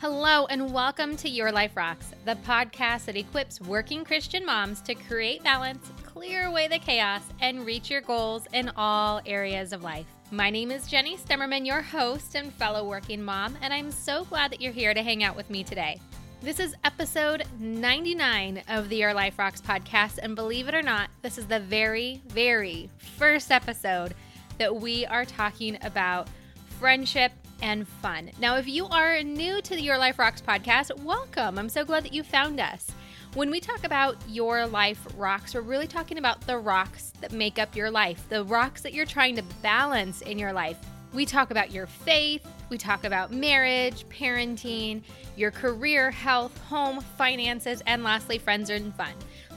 Hello, and welcome to Your Life Rocks, the podcast that equips working Christian moms to create balance, clear away the chaos, and reach your goals in all areas of life. My name is Jenny Stemmerman, your host and fellow working mom, and I'm so glad that you're here to hang out with me today. This is episode 99 of the Your Life Rocks podcast, and believe it or not, this is the very, very first episode that we are talking about friendship and fun. Now, if you are new to the Your Life Rocks podcast, welcome. I'm so glad that you found us. When we talk about your life rocks, we're really talking about the rocks that make up your life, the rocks that you're trying to balance in your life. We talk about your faith, we talk about marriage, parenting, your career, health, home, finances, and lastly, friends and fun.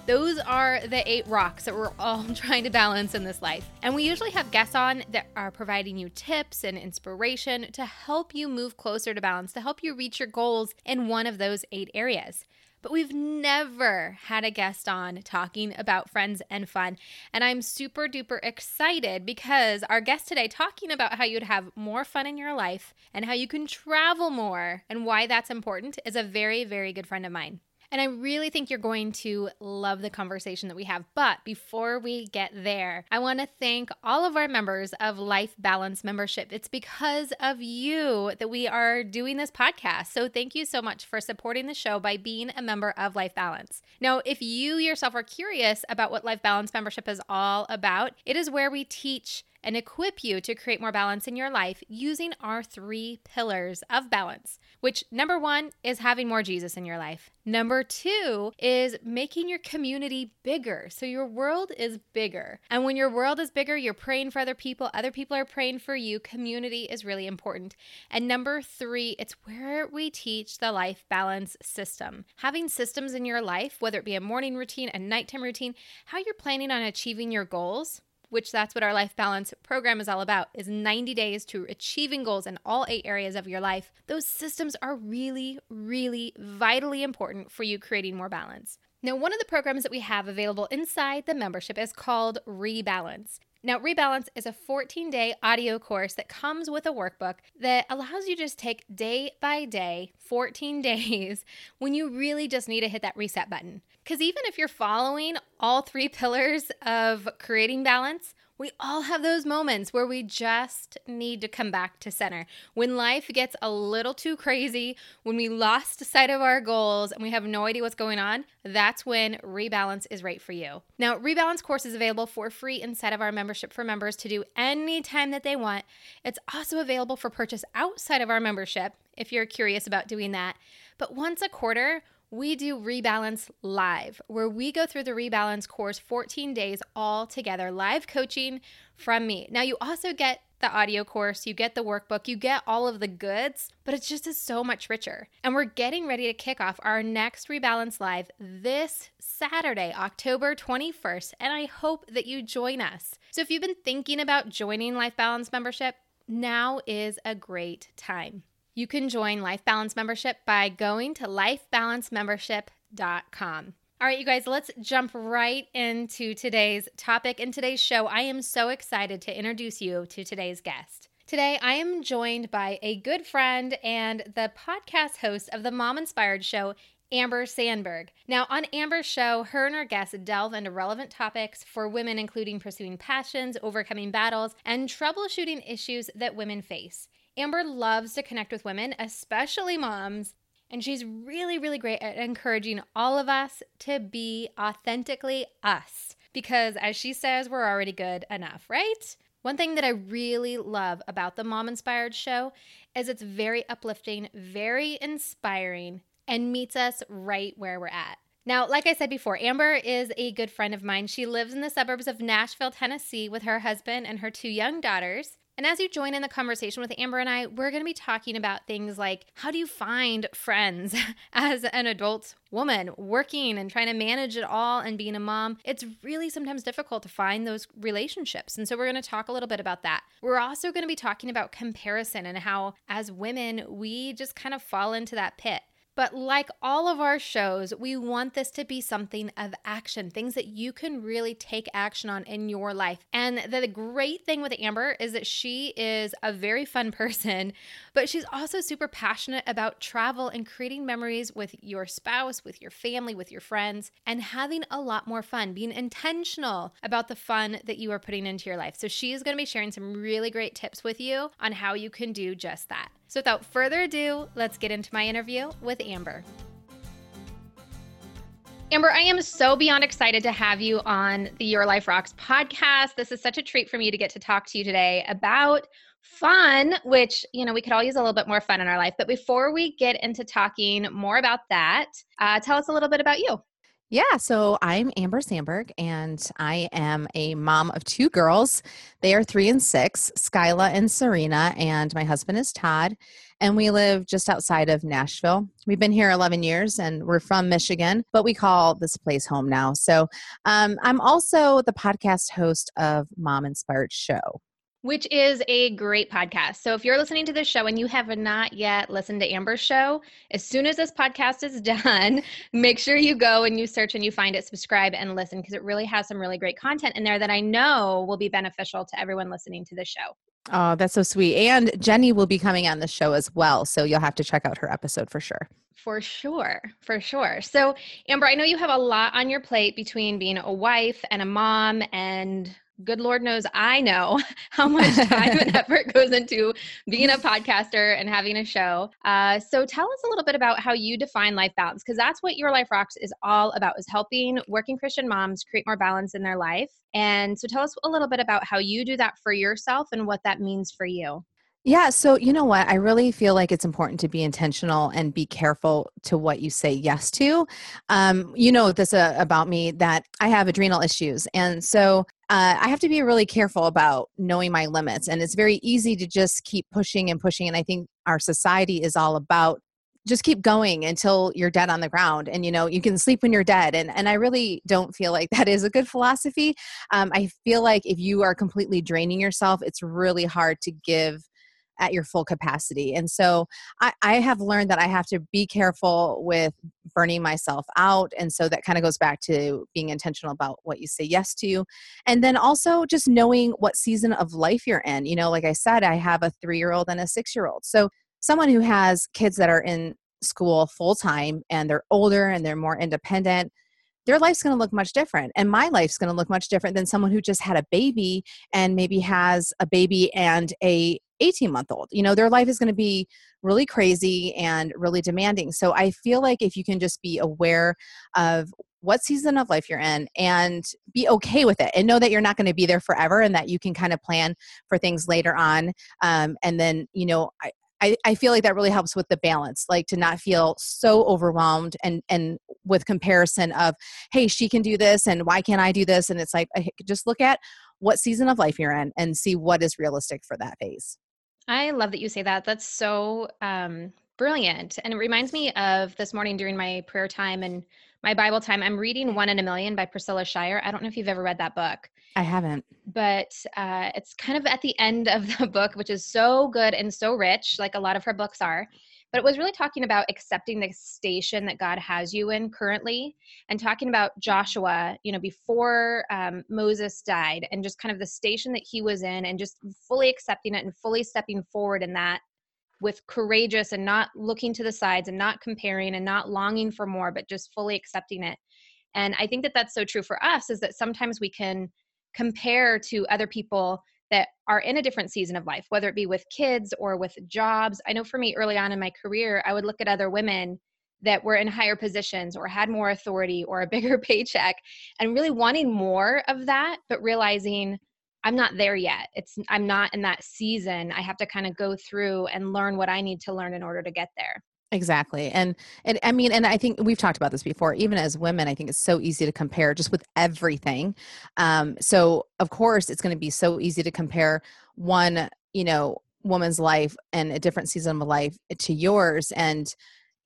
Those are the eight rocks that we're all trying to balance in this life. And we usually have guests on that are providing you tips and inspiration to help you move closer to balance, to help you reach your goals in one of those eight areas. But we've never had a guest on talking about friends and fun. And I'm super duper excited because our guest today talking about how you'd have more fun in your life and how you can travel more and why that's important is a very, very good friend of mine. And I really think you're going to love the conversation that we have. But before we get there, I want to thank all of our members of Life Balance membership. It's because of you that we are doing this podcast. So thank you so much for supporting the show by being a member of Life Balance. Now, if you yourself are curious about what Life Balance membership is all about, it is where we teach and equip you to create more balance in your life using our three pillars of balance, which number one is having more Jesus in your life. Number two is making your community bigger. So your world is bigger. And when your world is bigger, you're praying for other people, other people are praying for you. Community is really important. And number three, it's where we teach the life balance system. Having systems in your life, whether it be a morning routine, a nighttime routine, how you're planning on achieving your goals which that's what our life balance program is all about is 90 days to achieving goals in all eight areas of your life. Those systems are really really vitally important for you creating more balance. Now one of the programs that we have available inside the membership is called rebalance now, Rebalance is a 14 day audio course that comes with a workbook that allows you to just take day by day, 14 days, when you really just need to hit that reset button. Because even if you're following all three pillars of creating balance, we all have those moments where we just need to come back to center. When life gets a little too crazy, when we lost sight of our goals and we have no idea what's going on, that's when Rebalance is right for you. Now, Rebalance course is available for free inside of our membership for members to do anytime that they want. It's also available for purchase outside of our membership if you're curious about doing that. But once a quarter, we do Rebalance Live, where we go through the Rebalance course 14 days all together, live coaching from me. Now, you also get the audio course, you get the workbook, you get all of the goods, but it just is so much richer. And we're getting ready to kick off our next Rebalance Live this Saturday, October 21st, and I hope that you join us. So if you've been thinking about joining Life Balance membership, now is a great time. You can join Life Balance membership by going to lifebalancemembership.com. All right, you guys, let's jump right into today's topic. In today's show, I am so excited to introduce you to today's guest. Today, I am joined by a good friend and the podcast host of the Mom Inspired Show, Amber Sandberg. Now, on Amber's show, her and her guests delve into relevant topics for women, including pursuing passions, overcoming battles, and troubleshooting issues that women face. Amber loves to connect with women, especially moms, and she's really, really great at encouraging all of us to be authentically us because, as she says, we're already good enough, right? One thing that I really love about the Mom Inspired show is it's very uplifting, very inspiring, and meets us right where we're at. Now, like I said before, Amber is a good friend of mine. She lives in the suburbs of Nashville, Tennessee with her husband and her two young daughters. And as you join in the conversation with Amber and I, we're going to be talking about things like how do you find friends as an adult woman working and trying to manage it all and being a mom? It's really sometimes difficult to find those relationships. And so we're going to talk a little bit about that. We're also going to be talking about comparison and how, as women, we just kind of fall into that pit. But like all of our shows, we want this to be something of action, things that you can really take action on in your life. And the great thing with Amber is that she is a very fun person, but she's also super passionate about travel and creating memories with your spouse, with your family, with your friends, and having a lot more fun, being intentional about the fun that you are putting into your life. So she is going to be sharing some really great tips with you on how you can do just that. So without further ado, let's get into my interview with Amber. Amber, I am so beyond excited to have you on the Your Life Rocks podcast. This is such a treat for me to get to talk to you today about fun, which, you know, we could all use a little bit more fun in our life. But before we get into talking more about that, uh, tell us a little bit about you. Yeah, so I'm Amber Sandberg, and I am a mom of two girls. They are three and six, Skyla and Serena, and my husband is Todd. And we live just outside of Nashville. We've been here 11 years, and we're from Michigan, but we call this place home now. So um, I'm also the podcast host of Mom Inspired Show which is a great podcast. So if you're listening to this show and you have not yet listened to Amber's show, as soon as this podcast is done, make sure you go and you search and you find it, subscribe and listen because it really has some really great content in there that I know will be beneficial to everyone listening to the show. Oh, that's so sweet. And Jenny will be coming on the show as well. So you'll have to check out her episode for sure. For sure. For sure. So, Amber, I know you have a lot on your plate between being a wife and a mom and good Lord knows I know how much time and effort goes into being a podcaster and having a show. Uh, so tell us a little bit about how you define life balance, because that's what Your Life Rocks is all about, is helping working Christian moms create more balance in their life. And so tell us a little bit about how you do that for yourself and what that means for you. Yeah, so you know what? I really feel like it's important to be intentional and be careful to what you say yes to. Um, you know this uh, about me that I have adrenal issues, and so uh, I have to be really careful about knowing my limits. And it's very easy to just keep pushing and pushing. And I think our society is all about just keep going until you're dead on the ground and you know you can sleep when you're dead and and i really don't feel like that is a good philosophy um, i feel like if you are completely draining yourself it's really hard to give at your full capacity. And so I, I have learned that I have to be careful with burning myself out. And so that kind of goes back to being intentional about what you say yes to. And then also just knowing what season of life you're in. You know, like I said, I have a three year old and a six year old. So someone who has kids that are in school full time and they're older and they're more independent their life's going to look much different and my life's going to look much different than someone who just had a baby and maybe has a baby and a 18 month old. You know, their life is going to be really crazy and really demanding. So I feel like if you can just be aware of what season of life you're in and be okay with it and know that you're not going to be there forever and that you can kind of plan for things later on. Um, and then, you know, I, I, I feel like that really helps with the balance, like to not feel so overwhelmed and and with comparison of, hey, she can do this and why can't I do this? And it's like just look at what season of life you're in and see what is realistic for that phase. I love that you say that. That's so um, brilliant. And it reminds me of this morning during my prayer time and my Bible time. I'm reading One in a Million by Priscilla Shirer. I don't know if you've ever read that book. I haven't. But uh, it's kind of at the end of the book, which is so good and so rich, like a lot of her books are but it was really talking about accepting the station that God has you in currently and talking about Joshua, you know, before um, Moses died and just kind of the station that he was in and just fully accepting it and fully stepping forward in that with courageous and not looking to the sides and not comparing and not longing for more, but just fully accepting it. And I think that that's so true for us is that sometimes we can compare to other people that are in a different season of life, whether it be with kids or with jobs. I know for me early on in my career, I would look at other women that were in higher positions or had more authority or a bigger paycheck and really wanting more of that, but realizing I'm not there yet. It's I'm not in that season. I have to kind of go through and learn what I need to learn in order to get there. Exactly. And and I mean and I think we've talked about this before even as women I think it's so easy to compare just with everything. Um so of course it's going to be so easy to compare one, you know, woman's life and a different season of life to yours and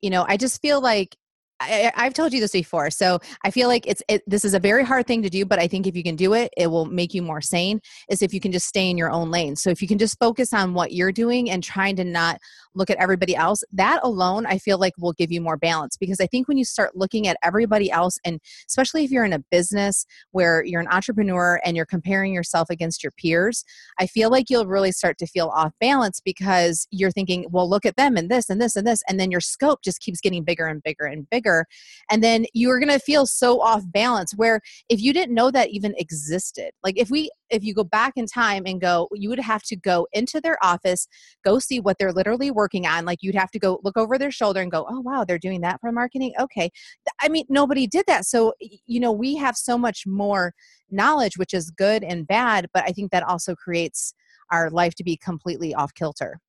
you know, I just feel like I, have told you this before, so I feel like it's it, this is a very hard thing to do, but I think if you can do it, it will make you more sane. Is if you can just stay in your own lane. So if you can just focus on what you're doing and trying to not look at everybody else, that alone I feel like will give you more balance. Because I think when you start looking at everybody else, and especially if you're in a business where you're an entrepreneur and you're comparing yourself against your peers, I feel like you'll really start to feel off balance because you're thinking, well, look at them and this and this and this, and then your scope just keeps getting bigger and bigger and bigger and then you're going to feel so off balance where if you didn't know that even existed like if we if you go back in time and go you would have to go into their office go see what they're literally working on like you'd have to go look over their shoulder and go oh wow they're doing that for marketing okay i mean nobody did that so you know we have so much more knowledge which is good and bad but i think that also creates our life to be completely off kilter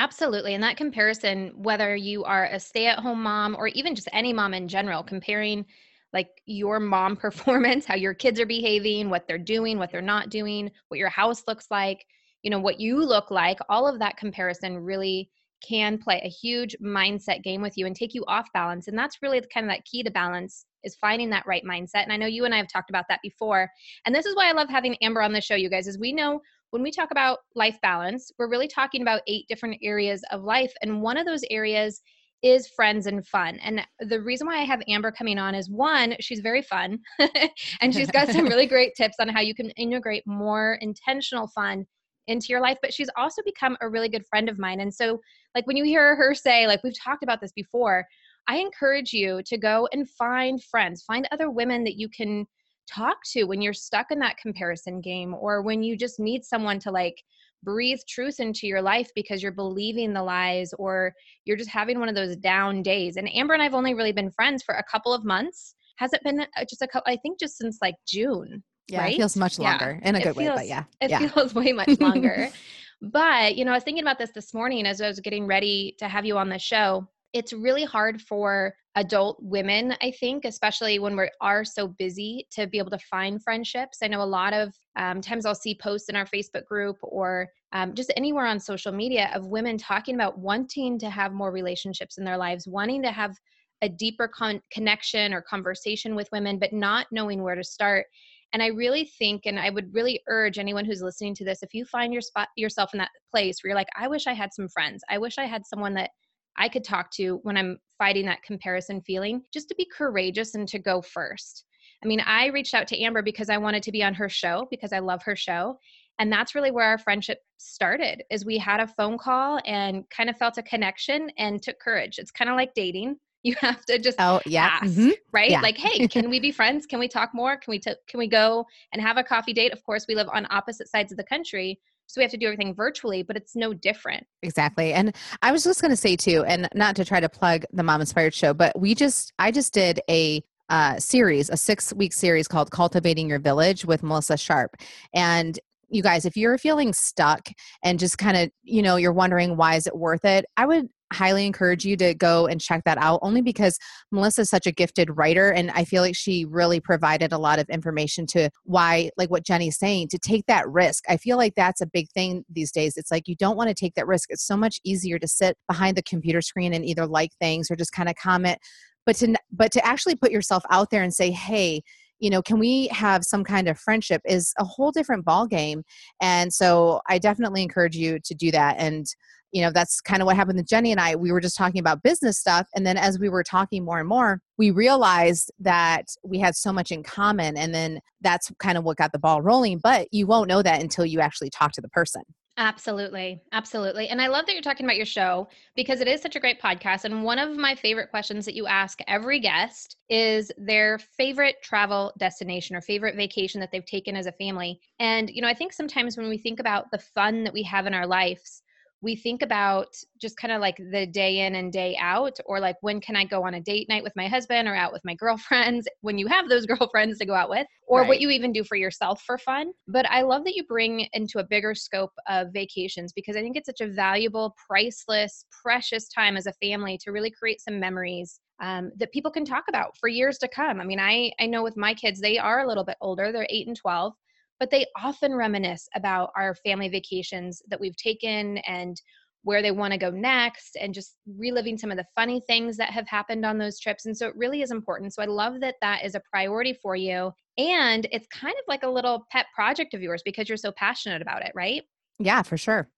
Absolutely. And that comparison, whether you are a stay at home mom or even just any mom in general, comparing like your mom performance, how your kids are behaving, what they're doing, what they're not doing, what your house looks like, you know, what you look like, all of that comparison really can play a huge mindset game with you and take you off balance. And that's really kind of that key to balance is finding that right mindset. And I know you and I have talked about that before. And this is why I love having Amber on the show, you guys, is we know when we talk about life balance, we're really talking about eight different areas of life. And one of those areas is friends and fun. And the reason why I have Amber coming on is one, she's very fun and she's got some really great tips on how you can integrate more intentional fun into your life. But she's also become a really good friend of mine. And so, like, when you hear her say, like, we've talked about this before, I encourage you to go and find friends, find other women that you can talk to when you're stuck in that comparison game or when you just need someone to like breathe truth into your life because you're believing the lies or you're just having one of those down days. And Amber and I've only really been friends for a couple of months. Has it been uh, just a couple? I think just since like June. Yeah, right? it feels much longer yeah. in a good feels, way, but yeah. It yeah. feels way much longer. but, you know, I was thinking about this this morning as I was getting ready to have you on the show. It's really hard for adult women i think especially when we are so busy to be able to find friendships. I know a lot of um, times i'll see posts in our facebook group or um, just anywhere on social media of women talking about wanting to have more relationships in their lives wanting to have a deeper con- connection or conversation with women but not knowing where to start. And i really think and i would really urge anyone who's listening to this if you find your spot yourself in that place where you're like i wish i had some friends. I wish i had someone that I could talk to when I'm fighting that comparison feeling, just to be courageous and to go first. I mean, I reached out to Amber because I wanted to be on her show because I love her show. And that's really where our friendship started is we had a phone call and kind of felt a connection and took courage. It's kind of like dating. You have to just oh yeah ask, mm-hmm. right yeah. like hey can we be friends can we talk more can we t- can we go and have a coffee date of course we live on opposite sides of the country so we have to do everything virtually, but it's no different. Exactly. And I was just going to say too, and not to try to plug the Mom Inspired show, but we just, I just did a uh, series, a six week series called Cultivating Your Village with Melissa Sharp. And you guys, if you're feeling stuck and just kind of, you know, you're wondering why is it worth it, I would highly encourage you to go and check that out only because Melissa is such a gifted writer and I feel like she really provided a lot of information to why like what Jenny's saying to take that risk. I feel like that's a big thing these days. It's like you don't want to take that risk. It's so much easier to sit behind the computer screen and either like things or just kind of comment but to but to actually put yourself out there and say, "Hey, you know can we have some kind of friendship is a whole different ball game and so i definitely encourage you to do that and you know that's kind of what happened with jenny and i we were just talking about business stuff and then as we were talking more and more we realized that we had so much in common and then that's kind of what got the ball rolling but you won't know that until you actually talk to the person Absolutely. Absolutely. And I love that you're talking about your show because it is such a great podcast. And one of my favorite questions that you ask every guest is their favorite travel destination or favorite vacation that they've taken as a family. And, you know, I think sometimes when we think about the fun that we have in our lives, we think about just kind of like the day in and day out or like when can i go on a date night with my husband or out with my girlfriends when you have those girlfriends to go out with or right. what you even do for yourself for fun but i love that you bring into a bigger scope of vacations because i think it's such a valuable priceless precious time as a family to really create some memories um, that people can talk about for years to come i mean i i know with my kids they are a little bit older they're 8 and 12 but they often reminisce about our family vacations that we've taken and where they want to go next and just reliving some of the funny things that have happened on those trips. And so it really is important. So I love that that is a priority for you. And it's kind of like a little pet project of yours because you're so passionate about it, right? Yeah, for sure.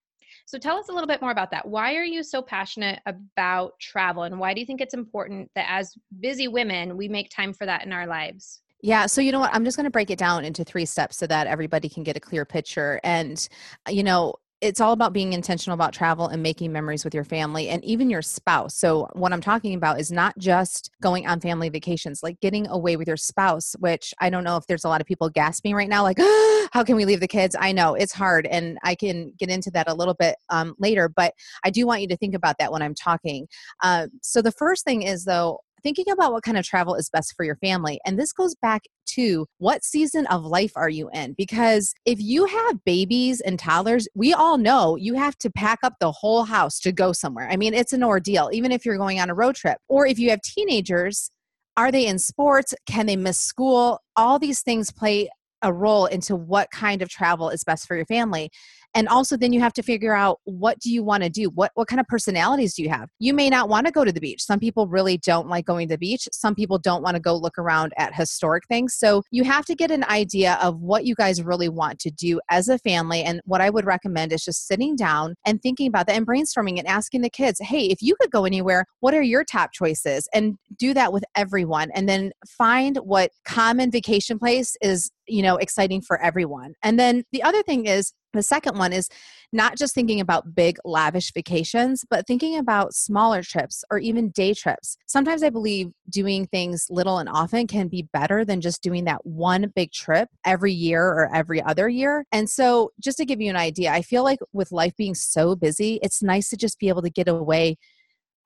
So tell us a little bit more about that. Why are you so passionate about travel and why do you think it's important that as busy women, we make time for that in our lives? Yeah, so you know what? I'm just going to break it down into three steps so that everybody can get a clear picture. And, you know, it's all about being intentional about travel and making memories with your family and even your spouse. So, what I'm talking about is not just going on family vacations, like getting away with your spouse, which I don't know if there's a lot of people gasping right now, like, oh, how can we leave the kids? I know it's hard, and I can get into that a little bit um, later, but I do want you to think about that when I'm talking. Uh, so, the first thing is, though, thinking about what kind of travel is best for your family. And this goes back to what season of life are you in? Because if you have babies and toddlers, we all know you have to pack up the whole house to go somewhere. I mean, it's an ordeal, even if you're going on a road trip. Or if you have teenagers, are they in sports? Can they miss school? All these things play a role into what kind of travel is best for your family and also then you have to figure out what do you want to do? What what kind of personalities do you have? You may not want to go to the beach. Some people really don't like going to the beach. Some people don't want to go look around at historic things. So you have to get an idea of what you guys really want to do as a family. And what i would recommend is just sitting down and thinking about that and brainstorming and asking the kids hey if you could go anywhere what are your top choices? And do that with everyone. And then find what common vacation place is you know exciting for everyone. And then the other thing is the second one is not just thinking about big, lavish vacations, but thinking about smaller trips or even day trips. Sometimes I believe doing things little and often can be better than just doing that one big trip every year or every other year. And so, just to give you an idea, I feel like with life being so busy, it's nice to just be able to get away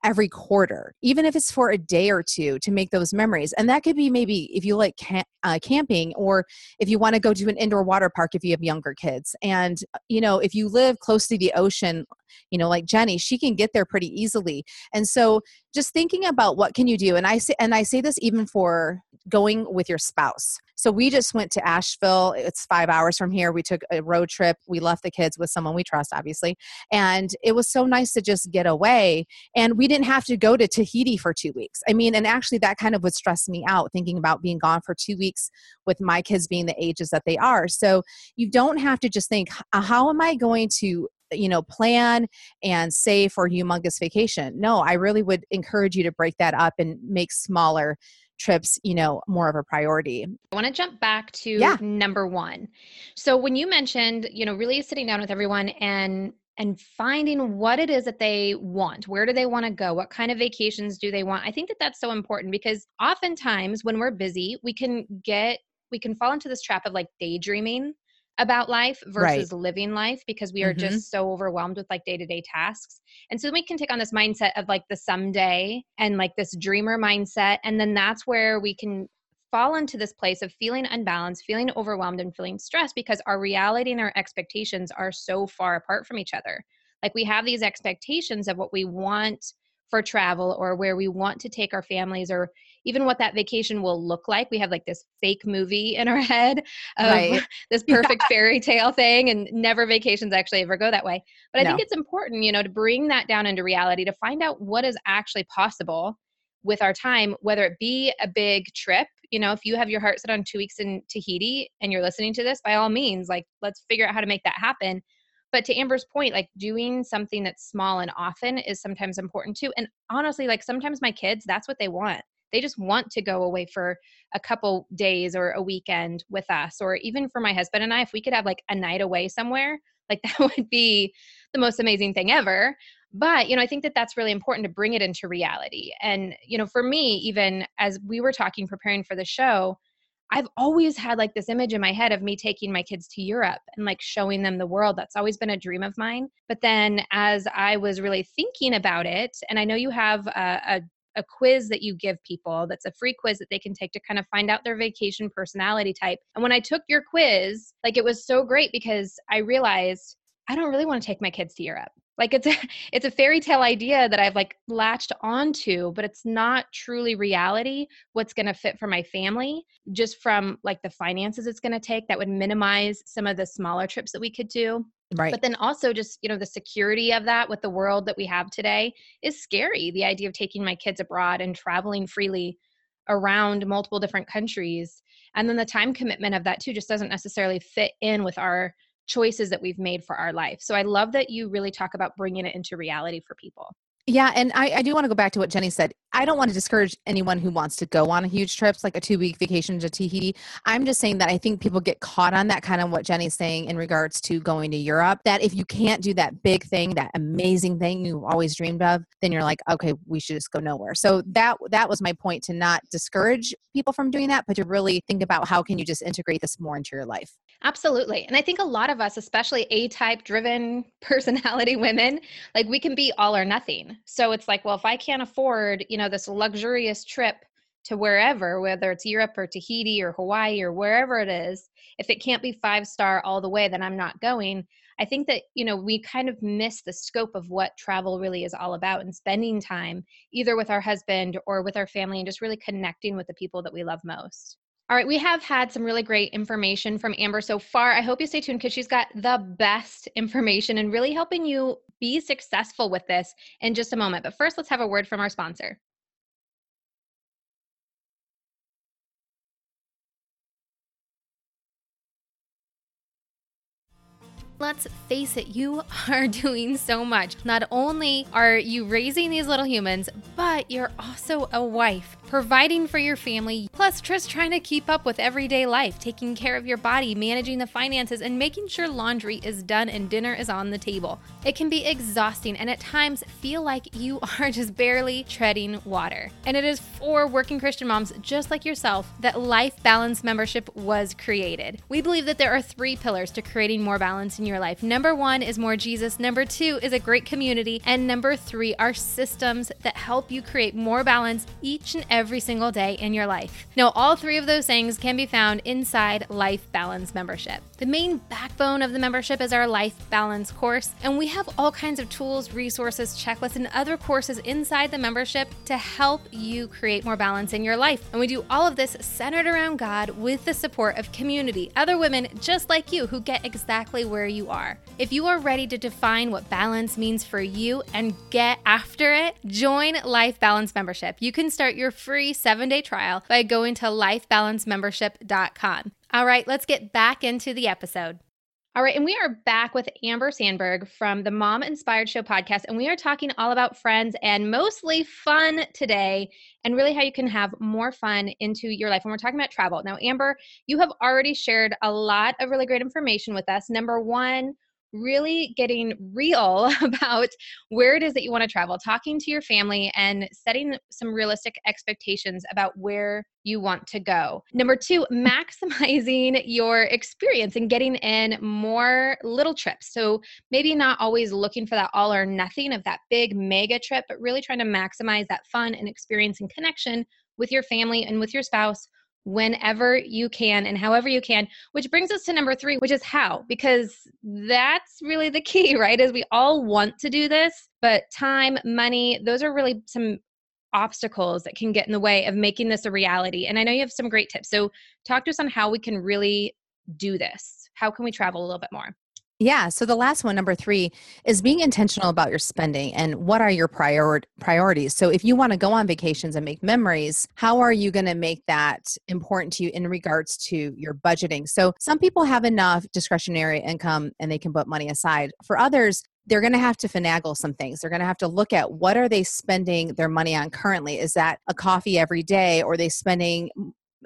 every quarter, even if it's for a day or two to make those memories. And that could be maybe if you like uh, camping or if you want to go to an indoor water park if you have younger kids. And, uh, you know, if you live close to the ocean, you know, like Jenny, she can get there pretty easily. And so just thinking about what can you do and i say and i say this even for going with your spouse. So we just went to asheville it's five hours from here we took a road trip we left the kids with someone we trust obviously and it was so nice to just get away and we didn't have to go to tahiti for two weeks. I mean and actually that kind of would stress me out thinking about being gone for two weeks with my kids being the ages that they are. So you don't have to just think how am i going to you know plan and save for humongous vacation? No i really would encourage you to break that up and make smaller trips you know more of a priority. I want to jump back to yeah. number one. So when you mentioned you know really sitting down with everyone and and finding what it is that they want where do they want to go what kind of vacations do they want i think that that's so important because oftentimes when we're busy we can get we can fall into this trap of like daydreaming about life versus right. living life because we are mm-hmm. just so overwhelmed with like day to day tasks. And so we can take on this mindset of like the someday and like this dreamer mindset. And then that's where we can fall into this place of feeling unbalanced, feeling overwhelmed, and feeling stressed because our reality and our expectations are so far apart from each other. Like we have these expectations of what we want for travel or where we want to take our families or even what that vacation will look like. We have like this fake movie in our head of right. this perfect yeah. fairy tale thing, and never vacations actually ever go that way. But I no. think it's important, you know, to bring that down into reality to find out what is actually possible with our time, whether it be a big trip. You know, if you have your heart set on two weeks in Tahiti and you're listening to this, by all means, like let's figure out how to make that happen. But to Amber's point, like doing something that's small and often is sometimes important too. And honestly, like sometimes my kids, that's what they want they just want to go away for a couple days or a weekend with us or even for my husband and I if we could have like a night away somewhere like that would be the most amazing thing ever but you know i think that that's really important to bring it into reality and you know for me even as we were talking preparing for the show I've always had like this image in my head of me taking my kids to Europe and like showing them the world. That's always been a dream of mine. But then as I was really thinking about it, and I know you have a, a a quiz that you give people that's a free quiz that they can take to kind of find out their vacation personality type. And when I took your quiz, like it was so great because I realized I don't really want to take my kids to Europe. Like it's a it's a fairy tale idea that I've like latched onto, but it's not truly reality what's going to fit for my family just from like the finances it's going to take that would minimize some of the smaller trips that we could do Right. But then also just, you know, the security of that with the world that we have today is scary. The idea of taking my kids abroad and traveling freely around multiple different countries. And then the time commitment of that too just doesn't necessarily fit in with our choices that we've made for our life. So I love that you really talk about bringing it into reality for people. Yeah, and I, I do want to go back to what Jenny said. I don't want to discourage anyone who wants to go on huge trips like a two week vacation to Tahiti. I'm just saying that I think people get caught on that kind of what Jenny's saying in regards to going to Europe. That if you can't do that big thing, that amazing thing you've always dreamed of, then you're like, okay, we should just go nowhere. So that that was my point to not discourage people from doing that, but to really think about how can you just integrate this more into your life. Absolutely. And I think a lot of us, especially A type driven personality women, like we can be all or nothing. So it's like, well, if I can't afford, you know, this luxurious trip to wherever, whether it's Europe or Tahiti or Hawaii or wherever it is, if it can't be five star all the way, then I'm not going. I think that, you know, we kind of miss the scope of what travel really is all about and spending time either with our husband or with our family and just really connecting with the people that we love most. All right, we have had some really great information from Amber so far. I hope you stay tuned because she's got the best information and really helping you be successful with this in just a moment. But first, let's have a word from our sponsor. Let's face it, you are doing so much. Not only are you raising these little humans, but you're also a wife, providing for your family, plus just trying to keep up with everyday life, taking care of your body, managing the finances, and making sure laundry is done and dinner is on the table. It can be exhausting and at times feel like you are just barely treading water. And it is for working Christian moms just like yourself that Life Balance membership was created. We believe that there are three pillars to creating more balance in your life. Number one is more Jesus. Number two is a great community. And number three are systems that help you create more balance each and every single day in your life. Now, all three of those things can be found inside Life Balance membership. The main backbone of the membership is our Life Balance course, and we have all kinds of tools, resources, checklists, and other courses inside the membership to help you create more balance in your life. And we do all of this centered around God with the support of community, other women just like you who get exactly where you are. If you are ready to define what balance means for you and get after it, join Life Balance membership. You can start your free seven day trial by going to lifebalancemembership.com. All right, let's get back into the episode. All right, and we are back with Amber Sandberg from the Mom Inspired Show podcast, and we are talking all about friends and mostly fun today, and really how you can have more fun into your life. And we're talking about travel. Now, Amber, you have already shared a lot of really great information with us. Number one, really getting real about where it is that you want to travel, talking to your family, and setting some realistic expectations about where you want to go. Number two, maximizing your experience and getting in more little trips. So maybe not always looking for that all or nothing of that big mega trip, but really trying to maximize that fun and experience and connection with your family and with your spouse whenever you can and however you can which brings us to number 3 which is how because that's really the key right is we all want to do this but time money those are really some obstacles that can get in the way of making this a reality and i know you have some great tips so talk to us on how we can really do this. How can we travel a little bit more yeah. So the last one, number three, is being intentional about your spending and what are your prior- priorities. So if you want to go on vacations and make memories, how are you going to make that important to you in regards to your budgeting? So some people have enough discretionary income and they can put money aside. For others, they're going to have to finagle some things. They're going to have to look at what are they spending their money on currently? Is that a coffee every day or are they spending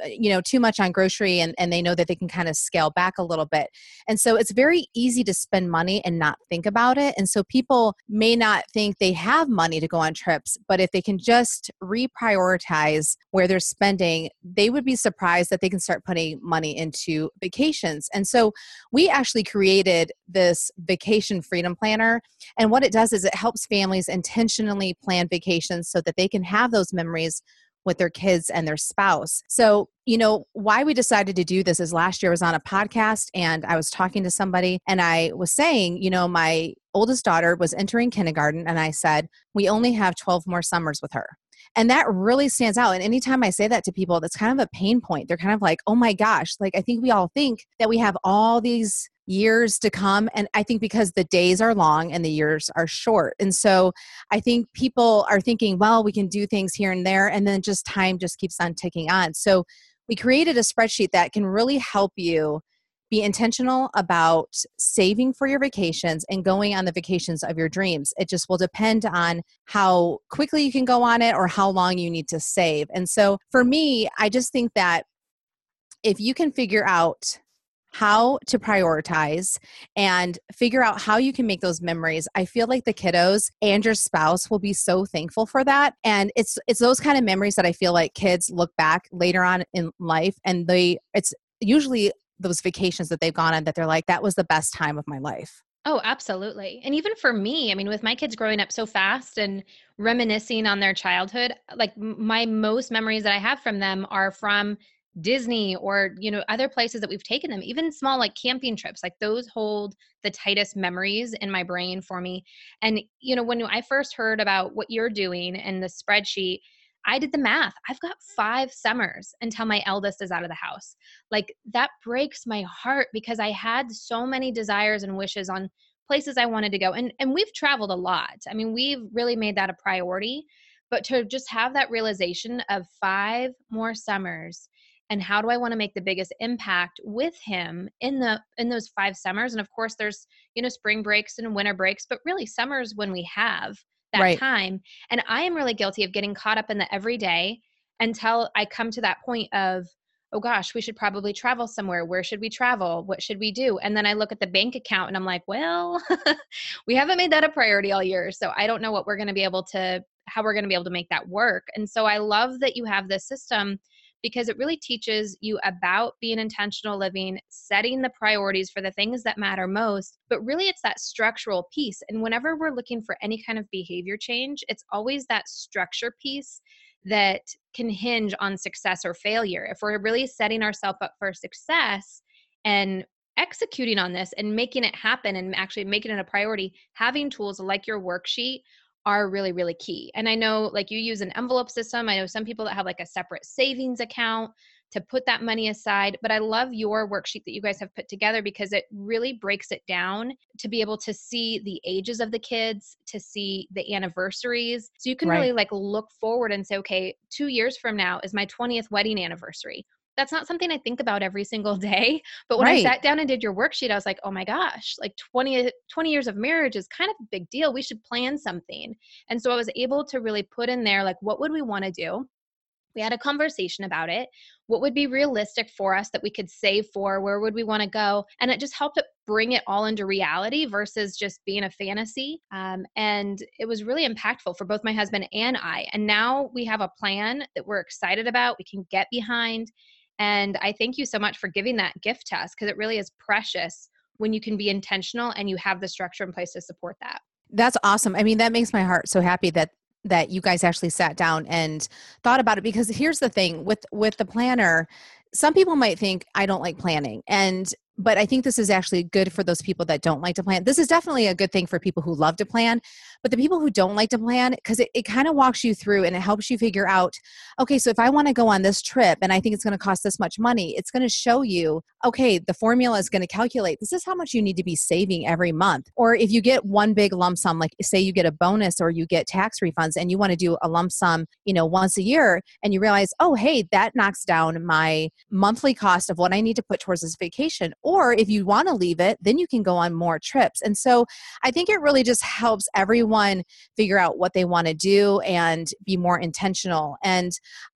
Uh, you know too much on grocery and, and they know that they can kind of scale back a little bit. And so it's very easy to spend money and not think about it. And so people may not think they have money to go on trips but if they can just reprioritize where they're spending they would be surprised that they can start putting money into vacations. And so we actually created this vacation freedom planner and what it does is it helps families intentionally plan vacations so that they can have those memories with their kids and their spouse. So, you know, why we decided to do this is last year I was on a podcast and I was talking to somebody and I was saying, you know, my oldest daughter was entering kindergarten, and I said, We only have 12 more summers with her. And that really stands out. And anytime I say that to people, that's kind of a pain point. They're kind of like, oh my gosh, like I think we all think that we have all these years to come. And I think because the days are long and the years are short. And so I think people are thinking, well, we can do things here and there. And then just time just keeps on ticking on. So we created a spreadsheet that can really help you be intentional about saving for your vacations and going on the vacations of your dreams. It just will depend on how quickly you can go on it or how long you need to save. And so for me, I just think that if you can figure out how to prioritize and figure out how you can make those memories i feel like the kiddos and your spouse will be so thankful for that and it's it's those kind of memories that i feel like kids look back later on in life and they it's usually those vacations that they've gone on that they're like that was the best time of my life Oh, absolutely. And even for me, I mean, with my kids growing up so fast and reminiscing on their childhood, like my most memories that I have from them are from Disney or, you know, other places that we've taken them, even small like camping trips, like those hold the tightest memories in my brain for me. And, you know, when I first heard about what you're doing and the spreadsheet, I did the math. I've got five summers until my eldest is out of the house. Like that breaks my heart because I had so many desires and wishes on places I wanted to go. And and we've traveled a lot. I mean, we've really made that a priority. But to just have that realization of five more summers and how do I want to make the biggest impact with him in the in those five summers? And of course there's, you know, spring breaks and winter breaks, but really summers when we have that right. time. And I am really guilty of getting caught up in the everyday until I come to that point of, oh gosh, we should probably travel somewhere. Where should we travel? What should we do? And then I look at the bank account and I'm like, well, we haven't made that a priority all year. So I don't know what we're going to be able to, how we're going to be able to make that work. And so I love that you have this system because it really teaches you about being intentional living, setting the priorities for the things that matter most. But really, it's that structural piece. And whenever we're looking for any kind of behavior change, it's always that structure piece that can hinge on success or failure. If we're really setting ourselves up for success and executing on this and making it happen and actually making it a priority, having tools like your worksheet are really really key. And i know like you use an envelope system. I know some people that have like a separate savings account to put that money aside but i love your worksheet that you guys have put together because it really breaks it down to be able to see the ages of the kids to see the anniversaries. So you can right. really like look forward and say okay 2 years from now is my 20th wedding anniversary that's not something I think about every single day. But when right. I sat down and did your worksheet, I was like, oh my gosh, like 20, 20 years of marriage is kind of a big deal. We should plan something. And so I was able to really put in there, like, what would we want to do? We had a conversation about it. What would be realistic for us that we could save for? Where would we want to go? And it just helped it bring it all into reality versus just being a fantasy. Um, and it was really impactful for both my husband and I. And now we have a plan that we're excited about, we can get behind. And I thank you so much for giving that gift to us because it really is precious when you can be intentional and you have the structure in place to support that. That's awesome. I mean, that makes my heart so happy that that you guys actually sat down and thought about it because here's the thing with with the planner some people might think i don't like planning and but I think this is actually good for those people that don't like to plan. This is definitely a good thing for people who love to plan, but the people who don't like to plan, because it, it kind of walks you through and it helps you figure out okay, so if I want to go on this trip and I think it's going to cost this much money, it's going to show you, okay, the formula is going to calculate this is how much you need to be saving every month. Or if you get one big lump sum, like say you get a bonus or you get tax refunds and you want to do a lump sum, you know, once a year and you realize, oh, hey, that knocks down my monthly cost of what I need to put towards this vacation or if you want to leave it, then you can go on more trips. And so I think it really just helps everyone figure out what they want to do and be more intentional. And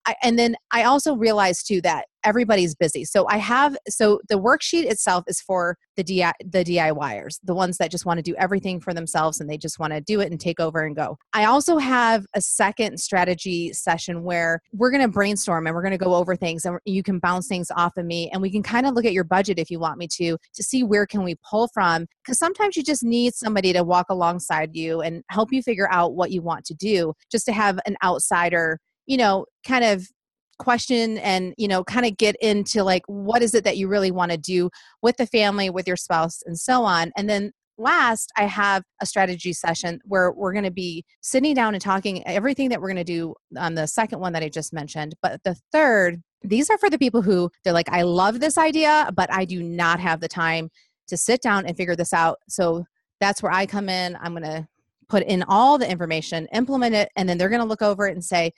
I, and then I also realized too that everybody's busy. So I have so the worksheet itself is for the DI, the DIYers, the ones that just want to do everything for themselves and they just want to do it and take over and go. I also have a second strategy session where we're going to brainstorm and we're going to go over things and you can bounce things off of me and we can kind of look at your budget if you want me to to see where can we pull from because sometimes you just need somebody to walk alongside you and help you figure out what you want to do just to have an outsider you know kind of question and you know kind of get into like what is it that you really want to do with the family with your spouse and so on and then last, I have a strategy session where we're going to be sitting down and talking everything that we're going to do on the second one that I just mentioned. But the third, these are for the people who they're like, I love this idea, but I do not have the time to sit down and figure this out. So that's where I come in. I'm going to put in all the information, implement it, and then they're going to look over it and say,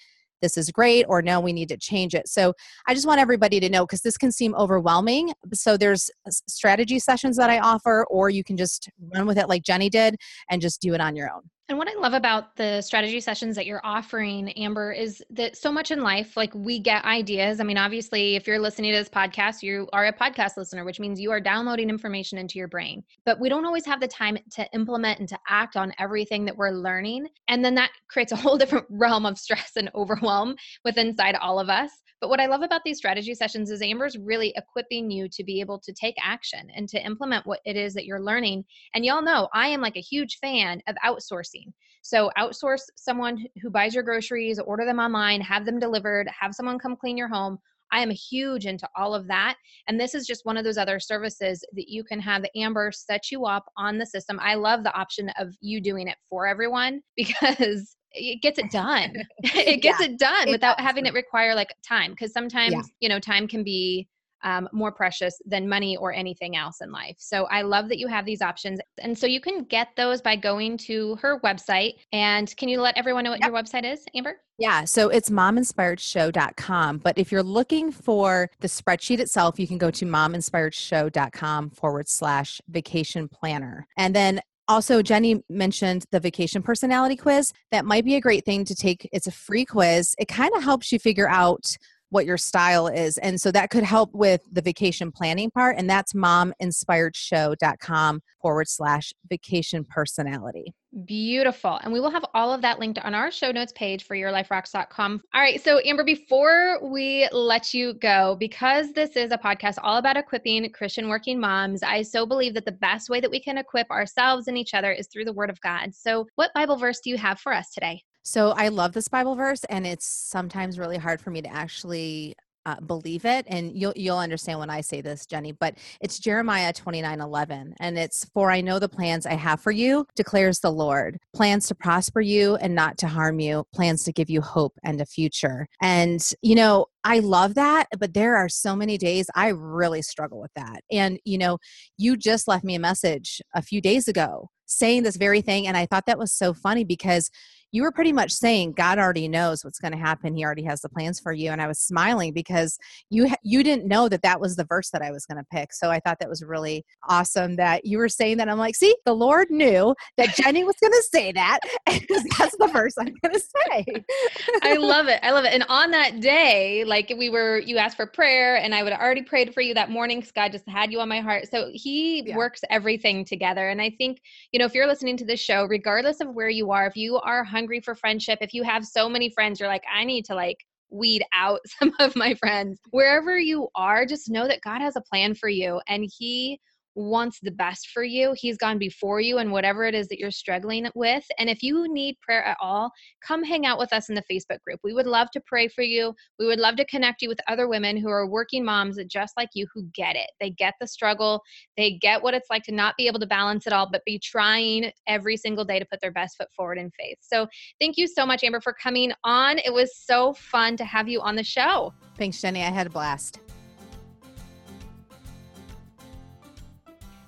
this is great or no we need to change it. So i just want everybody to know because this can seem overwhelming so there's strategy sessions that i offer or you can just run with it like jenny did and just do it on your own and what I love about the strategy sessions that you're offering, Amber, is that so much in life, like we get ideas. I mean, obviously, if you're listening to this podcast, you are a podcast listener, which means you are downloading information into your brain. But we don't always have the time to implement and to act on everything that we're learning. And then that creates a whole different realm of stress and overwhelm within inside all of us. But what I love about these strategy sessions is Amber's really equipping you to be able to take action and to implement what it is that you're learning. And y'all know I am like a huge fan of outsourcing. So outsource someone who buys your groceries, order them online, have them delivered, have someone come clean your home. I am huge into all of that. And this is just one of those other services that you can have Amber set you up on the system. I love the option of you doing it for everyone because it gets it done. it gets yeah, it done without having it require like time. Because sometimes, yeah. you know, time can be um, more precious than money or anything else in life. So I love that you have these options. And so you can get those by going to her website. And can you let everyone know what yep. your website is, Amber? Yeah, so it's mominspiredshow.com. But if you're looking for the spreadsheet itself, you can go to mominspiredshow.com forward slash vacation planner. And then also, Jenny mentioned the vacation personality quiz. That might be a great thing to take. It's a free quiz. It kind of helps you figure out what your style is. And so that could help with the vacation planning part. And that's mominspiredshow.com forward slash vacation personality. Beautiful. And we will have all of that linked on our show notes page for yourliferocks.com. All right. So, Amber, before we let you go, because this is a podcast all about equipping Christian working moms, I so believe that the best way that we can equip ourselves and each other is through the Word of God. So, what Bible verse do you have for us today? So I love this Bible verse, and it's sometimes really hard for me to actually uh, believe it and you'll you'll understand when i say this jenny but it's jeremiah 29 11 and it's for i know the plans i have for you declares the lord plans to prosper you and not to harm you plans to give you hope and a future and you know I love that, but there are so many days I really struggle with that. And, you know, you just left me a message a few days ago saying this very thing. And I thought that was so funny because you were pretty much saying God already knows what's going to happen. He already has the plans for you. And I was smiling because you you didn't know that that was the verse that I was going to pick. So I thought that was really awesome that you were saying that. I'm like, see, the Lord knew that Jenny was going to say that, and that's the verse I'm going to say. I love it. I love it. And on that day, like we were, you asked for prayer, and I would have already prayed for you that morning because God just had you on my heart. So He yeah. works everything together. And I think you know, if you're listening to this show, regardless of where you are, if you are hungry hungry for friendship, if you have so many friends, you're like, I need to like weed out some of my friends. Wherever you are, just know that God has a plan for you and He wants the best for you. He's gone before you and whatever it is that you're struggling with. And if you need prayer at all, come hang out with us in the Facebook group. We would love to pray for you. We would love to connect you with other women who are working moms just like you who get it. They get the struggle, they get what it's like to not be able to balance it all, but be trying every single day to put their best foot forward in faith. So thank you so much, Amber, for coming on. It was so fun to have you on the show. Thanks, Jenny. I had a blast.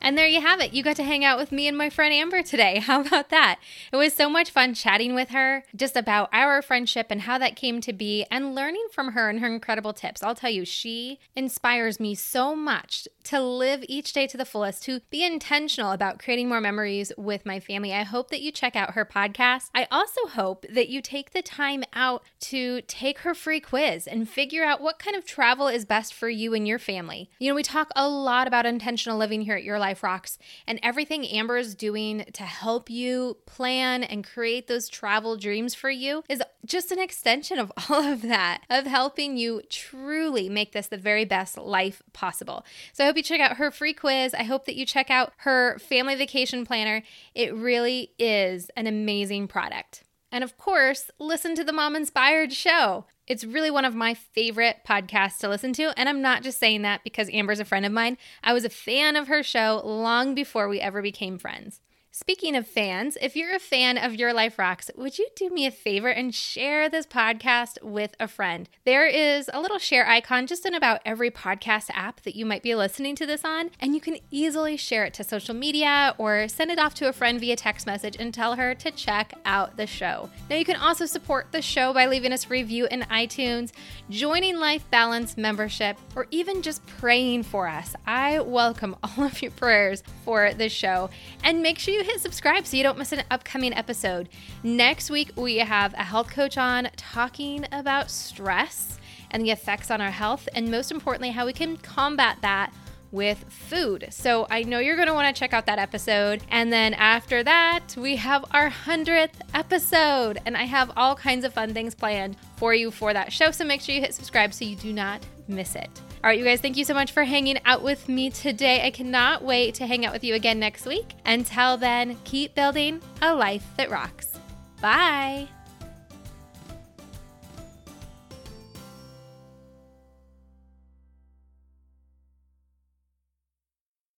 And there you have it. You got to hang out with me and my friend Amber today. How about that? It was so much fun chatting with her just about our friendship and how that came to be and learning from her and her incredible tips. I'll tell you, she inspires me so much to live each day to the fullest, to be intentional about creating more memories with my family. I hope that you check out her podcast. I also hope that you take the time out to take her free quiz and figure out what kind of travel is best for you and your family. You know, we talk a lot about intentional living here at Your Life Rocks, and everything Amber is doing to help you plan and create those travel dreams for you is just an extension of all of that, of helping you truly make this the very best life possible. So I hope you check out her free quiz. I hope that you check out her family vacation planner. It really is an amazing product. And of course, listen to the Mom Inspired show. It's really one of my favorite podcasts to listen to. And I'm not just saying that because Amber's a friend of mine. I was a fan of her show long before we ever became friends. Speaking of fans, if you're a fan of Your Life Rocks, would you do me a favor and share this podcast with a friend? There is a little share icon just in about every podcast app that you might be listening to this on, and you can easily share it to social media or send it off to a friend via text message and tell her to check out the show. Now, you can also support the show by leaving us a review in iTunes, joining Life Balance membership, or even just praying for us. I welcome all of your prayers for the show. And make sure you hit subscribe so you don't miss an upcoming episode. Next week, we have a health coach on talking about stress and the effects on our health, and most importantly, how we can combat that with food. So I know you're going to want to check out that episode. And then after that, we have our 100th episode. And I have all kinds of fun things planned for you for that show. So make sure you hit subscribe so you do not miss it. All right, you guys, thank you so much for hanging out with me today. I cannot wait to hang out with you again next week. Until then, keep building a life that rocks. Bye.